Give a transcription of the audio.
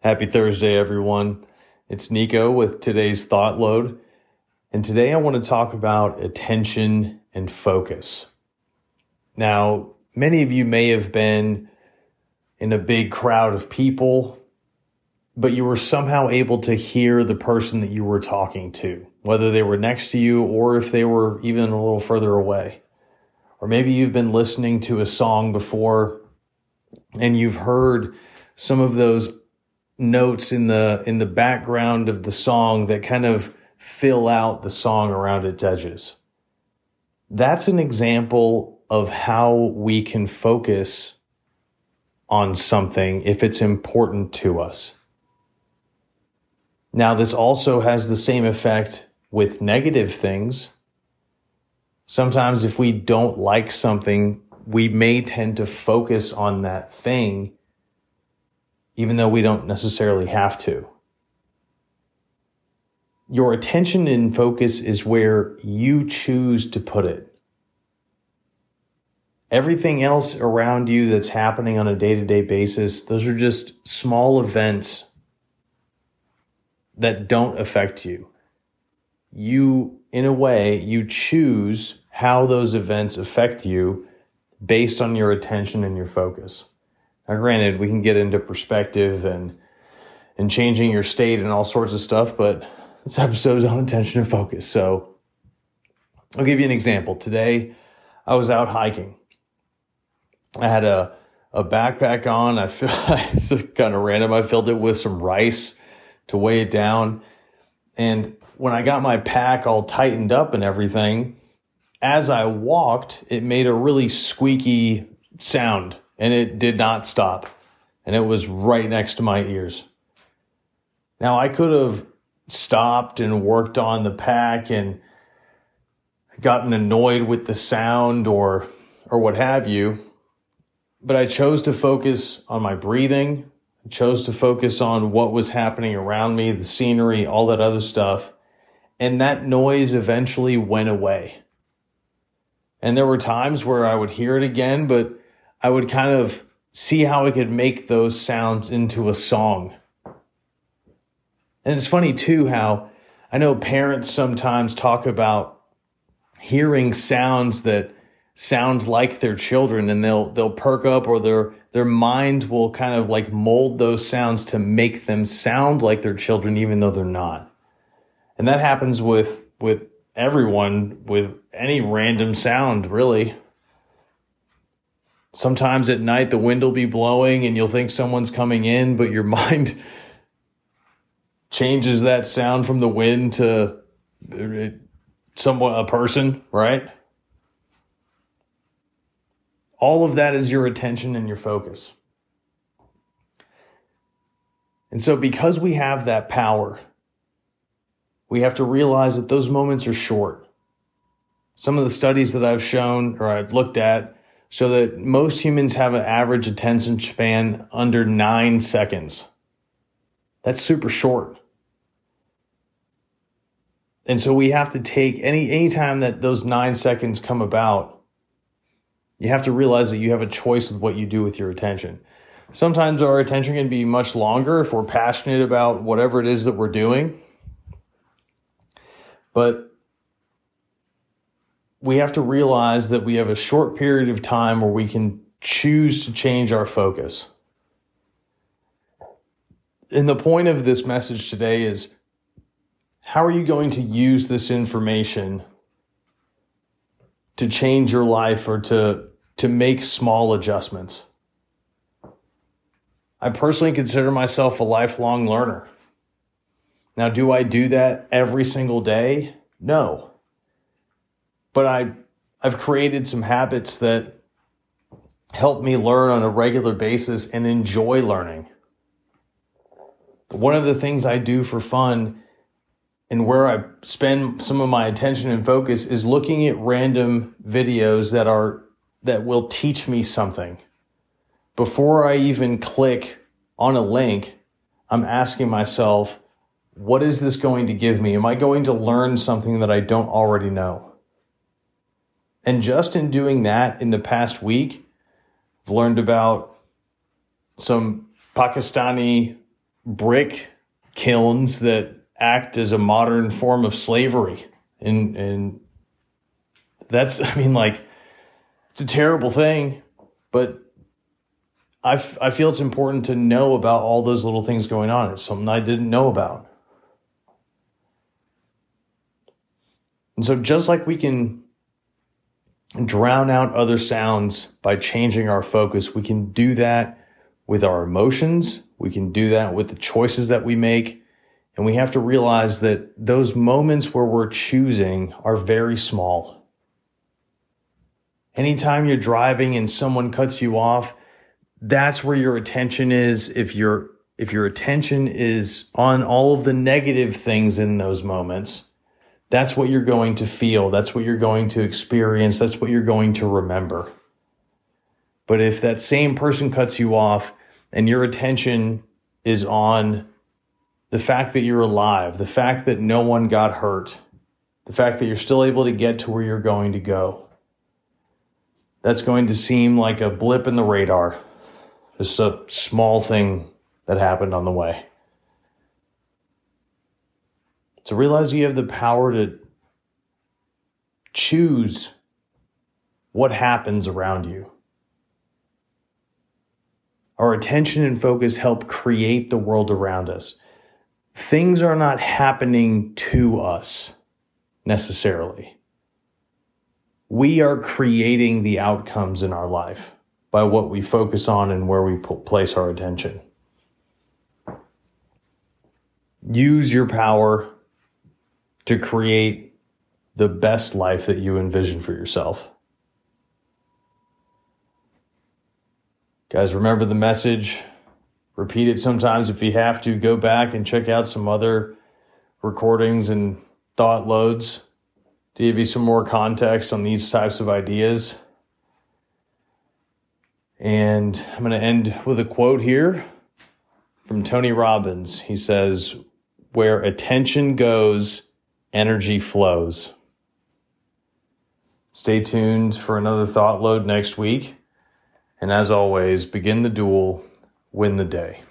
Happy Thursday, everyone. It's Nico with today's Thought Load. And today I want to talk about attention and focus. Now, many of you may have been in a big crowd of people, but you were somehow able to hear the person that you were talking to, whether they were next to you or if they were even a little further away. Or maybe you've been listening to a song before and you've heard some of those notes in the in the background of the song that kind of fill out the song around its edges. That's an example of how we can focus on something if it's important to us. Now, this also has the same effect with negative things. Sometimes, if we don't like something, we may tend to focus on that thing, even though we don't necessarily have to. Your attention and focus is where you choose to put it. Everything else around you that's happening on a day to day basis, those are just small events that don't affect you. You, in a way, you choose how those events affect you based on your attention and your focus. Now, granted, we can get into perspective and and changing your state and all sorts of stuff, but this episode is on attention and focus. So I'll give you an example. Today, I was out hiking. I had a a backpack on. I feel it's kind of random. I filled it with some rice to weigh it down. And when I got my pack all tightened up and everything, as I walked, it made a really squeaky sound and it did not stop. And it was right next to my ears. Now, I could have stopped and worked on the pack and gotten annoyed with the sound or or what have you but I chose to focus on my breathing I chose to focus on what was happening around me the scenery all that other stuff and that noise eventually went away and there were times where I would hear it again, but I would kind of see how I could make those sounds into a song. And it's funny too how I know parents sometimes talk about hearing sounds that sound like their children and they'll they'll perk up or their their mind will kind of like mold those sounds to make them sound like their children even though they're not. And that happens with with everyone with any random sound, really. Sometimes at night the wind will be blowing and you'll think someone's coming in, but your mind changes that sound from the wind to uh, someone a person, right? All of that is your attention and your focus. And so because we have that power, we have to realize that those moments are short. Some of the studies that I've shown or I've looked at show that most humans have an average attention span under nine seconds. That's super short. And so we have to take any any time that those nine seconds come about, you have to realize that you have a choice with what you do with your attention. Sometimes our attention can be much longer if we're passionate about whatever it is that we're doing. But we have to realize that we have a short period of time where we can choose to change our focus. And the point of this message today is how are you going to use this information to change your life or to, to make small adjustments? I personally consider myself a lifelong learner. Now, do I do that every single day? No. But I I've created some habits that help me learn on a regular basis and enjoy learning. One of the things I do for fun and where I spend some of my attention and focus is looking at random videos that are that will teach me something. Before I even click on a link, I'm asking myself, what is this going to give me? Am I going to learn something that I don't already know? And just in doing that in the past week, I've learned about some Pakistani brick kilns that act as a modern form of slavery. And, and that's, I mean, like, it's a terrible thing, but I, f- I feel it's important to know about all those little things going on. It's something I didn't know about. And so, just like we can drown out other sounds by changing our focus, we can do that with our emotions. We can do that with the choices that we make. And we have to realize that those moments where we're choosing are very small. Anytime you're driving and someone cuts you off, that's where your attention is. If your if your attention is on all of the negative things in those moments, that's what you're going to feel. That's what you're going to experience. That's what you're going to remember. But if that same person cuts you off and your attention is on the fact that you're alive, the fact that no one got hurt, the fact that you're still able to get to where you're going to go, that's going to seem like a blip in the radar, just a small thing that happened on the way. So realize you have the power to choose what happens around you. Our attention and focus help create the world around us. Things are not happening to us necessarily. We are creating the outcomes in our life by what we focus on and where we place our attention. Use your power to create the best life that you envision for yourself. Guys, remember the message. Repeat it sometimes if you have to. Go back and check out some other recordings and thought loads to give you some more context on these types of ideas. And I'm going to end with a quote here from Tony Robbins. He says, Where attention goes, energy flows. Stay tuned for another thought load next week. And as always, begin the duel, win the day.